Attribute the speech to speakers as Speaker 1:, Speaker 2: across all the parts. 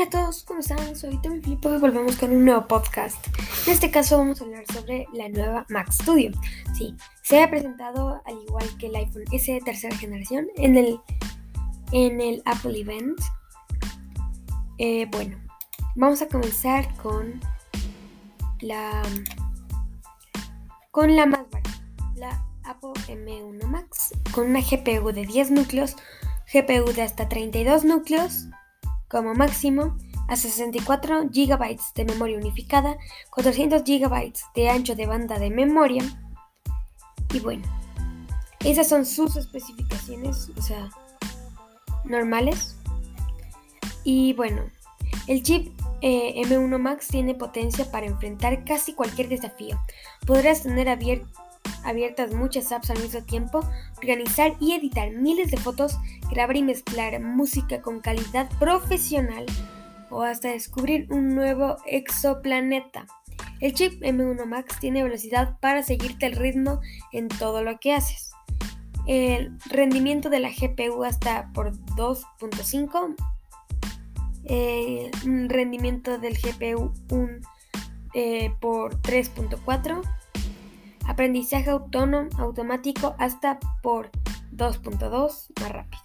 Speaker 1: Hola a todos, ¿cómo están? Soy Tommy Filipo y volvemos con un nuevo podcast. En este caso vamos a hablar sobre la nueva Mac Studio. Sí, se ha presentado al igual que el iPhone S de tercera generación en el, en el Apple Event. Eh, bueno, vamos a comenzar con la con la más barata, la Apple M1 Max, con una GPU de 10 núcleos, GPU de hasta 32 núcleos como máximo a 64 GB de memoria unificada, 400 GB de ancho de banda de memoria. Y bueno, esas son sus especificaciones, o sea, normales. Y bueno, el chip eh, M1 Max tiene potencia para enfrentar casi cualquier desafío. Podrás tener abierto abiertas muchas apps al mismo tiempo, organizar y editar miles de fotos, grabar y mezclar música con calidad profesional o hasta descubrir un nuevo exoplaneta. El chip M1 Max tiene velocidad para seguirte el ritmo en todo lo que haces. El rendimiento de la GPU hasta por 2.5. El rendimiento del GPU un, eh, por 3.4 Aprendizaje autónomo automático hasta por 2.2 más rápido.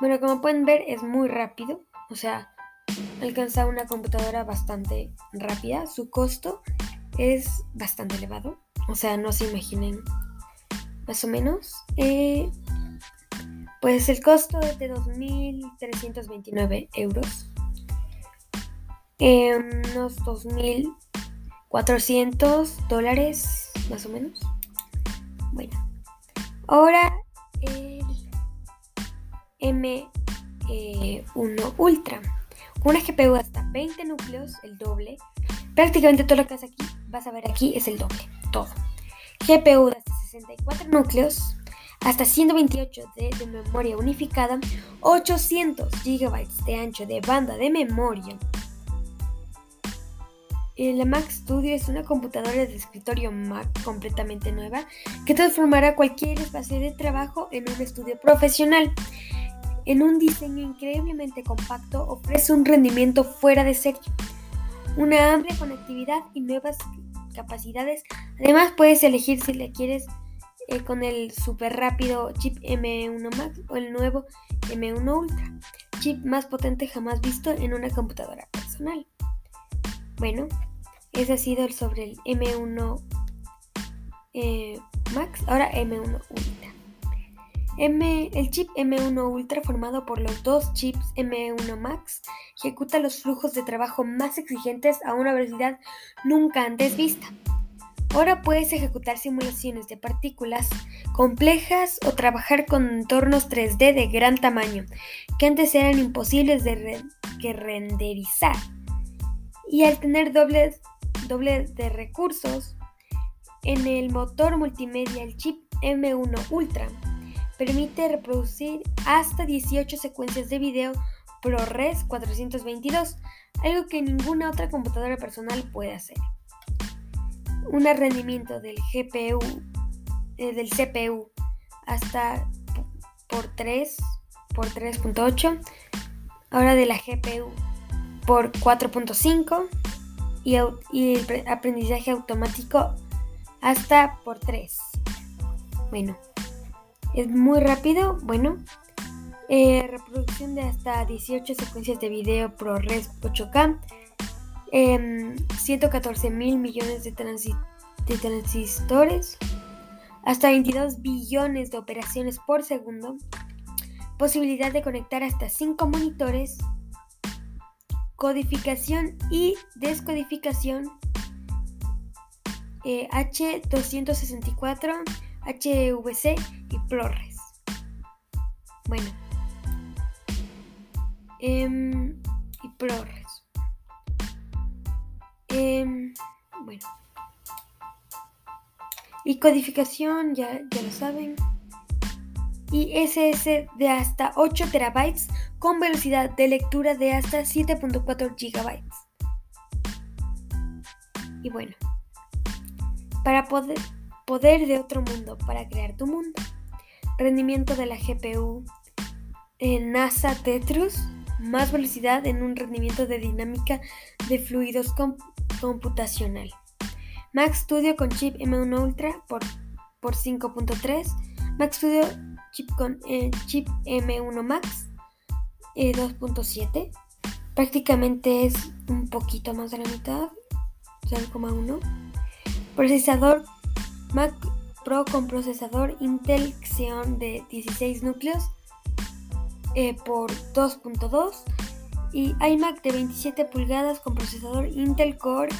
Speaker 1: Bueno, como pueden ver es muy rápido, o sea, alcanza una computadora bastante rápida. Su costo es bastante elevado, o sea, no se imaginen más o menos. Eh, pues el costo es de 2.329 euros. Eh, unos 2.000 400 dólares más o menos. Bueno, ahora el M1 eh, Ultra. Una GPU hasta 20 núcleos, el doble. Prácticamente todo lo que vas aquí, vas a ver aquí es el doble, todo. GPU de hasta 64 núcleos, hasta 128 de, de memoria unificada, 800 GB de ancho de banda de memoria, la Mac Studio es una computadora de escritorio Mac completamente nueva que transformará cualquier espacio de trabajo en un estudio profesional. En un diseño increíblemente compacto ofrece un rendimiento fuera de serie, una amplia conectividad y nuevas capacidades. Además puedes elegir si le quieres eh, con el super rápido chip M1 Max o el nuevo M1 Ultra, chip más potente jamás visto en una computadora personal. Bueno, ese ha sido el sobre el M1 eh, Max, ahora M1 Ultra. M, el chip M1 Ultra formado por los dos chips M1 Max ejecuta los flujos de trabajo más exigentes a una velocidad nunca antes vista. Ahora puedes ejecutar simulaciones de partículas complejas o trabajar con entornos 3D de gran tamaño que antes eran imposibles de renderizar. Y al tener dobles doble de recursos. En el motor multimedia, el chip M1 Ultra permite reproducir hasta 18 secuencias de video ProRes 422, algo que ninguna otra computadora personal puede hacer. Un rendimiento del GPU, eh, del CPU hasta por 3 por 3.8, ahora de la GPU por 4.5 y, aprendizaje automático hasta por 3. Bueno, es muy rápido. Bueno, eh, reproducción de hasta 18 secuencias de video ProRes 8K, 114 em, mil millones de, de transistores, hasta 22 billones de operaciones por segundo, posibilidad de conectar hasta 5 monitores codificación y descodificación H264, HVC y ProRes. Bueno. Em, y ProRes. Em, bueno. Y codificación, ya, ya lo saben. Y SS de hasta 8 terabytes con velocidad de lectura de hasta 7.4 GB. Y bueno, para poder, poder de otro mundo para crear tu mundo. Rendimiento de la GPU en NASA Tetrus más velocidad en un rendimiento de dinámica de fluidos computacional. Mac Studio con chip M1 Ultra por, por 5.3, Mac Studio chip con eh, chip M1 Max 2.7. Eh, Prácticamente es un poquito más de la mitad, 0,1. Procesador Mac Pro con procesador Intel Xeon de 16 núcleos eh, por 2.2 y iMac de 27 pulgadas con procesador Intel Core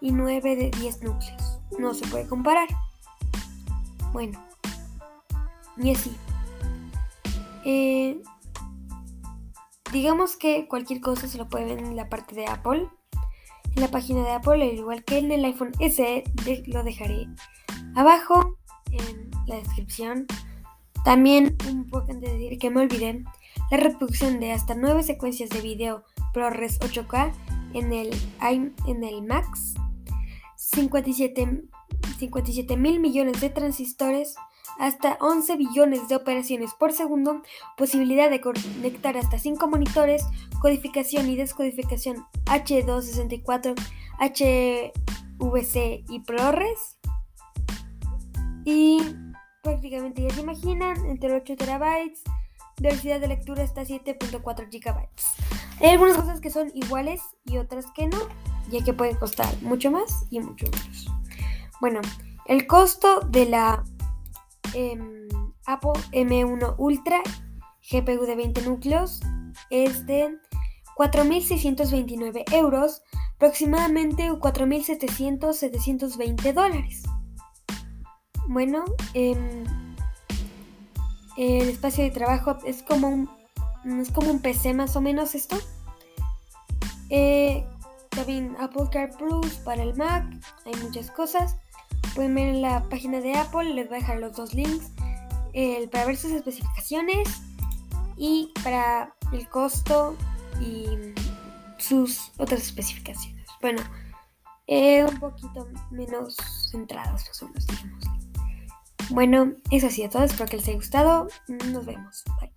Speaker 1: i9 de 10 núcleos. No se puede comparar. Bueno, y así. Eh, digamos que cualquier cosa se lo puede ver en la parte de Apple. En la página de Apple, al igual que en el iPhone SE, lo dejaré abajo en la descripción. También un poco antes de decir que me olvidé, la reproducción de hasta 9 secuencias de video ProRes 8K en el, en el Max, 57 mil millones de transistores, hasta 11 billones de operaciones por segundo, posibilidad de conectar hasta 5 monitores, codificación y descodificación H264, HVC y ProRes. Y prácticamente ya se imaginan, entre 8 terabytes, velocidad de lectura hasta 7.4 GB. Hay algunas cosas que son iguales y otras que no, ya que pueden costar mucho más y mucho menos. Bueno, el costo de la em, Apple M1 Ultra GPU de 20 núcleos es de 4.629 euros, aproximadamente 4.700-720 dólares. Bueno, eh, el espacio de trabajo es como un, es como un PC más o menos esto. Eh, también Apple Car Plus para el Mac, hay muchas cosas. Pueden ver en la página de Apple, les voy a dejar los dos links para ver sus especificaciones y para el costo y sus otras especificaciones. Bueno, eh, un poquito menos centrados los unos, digamos. Bueno, eso ha sido todo. Espero que les haya gustado. Nos vemos. Bye.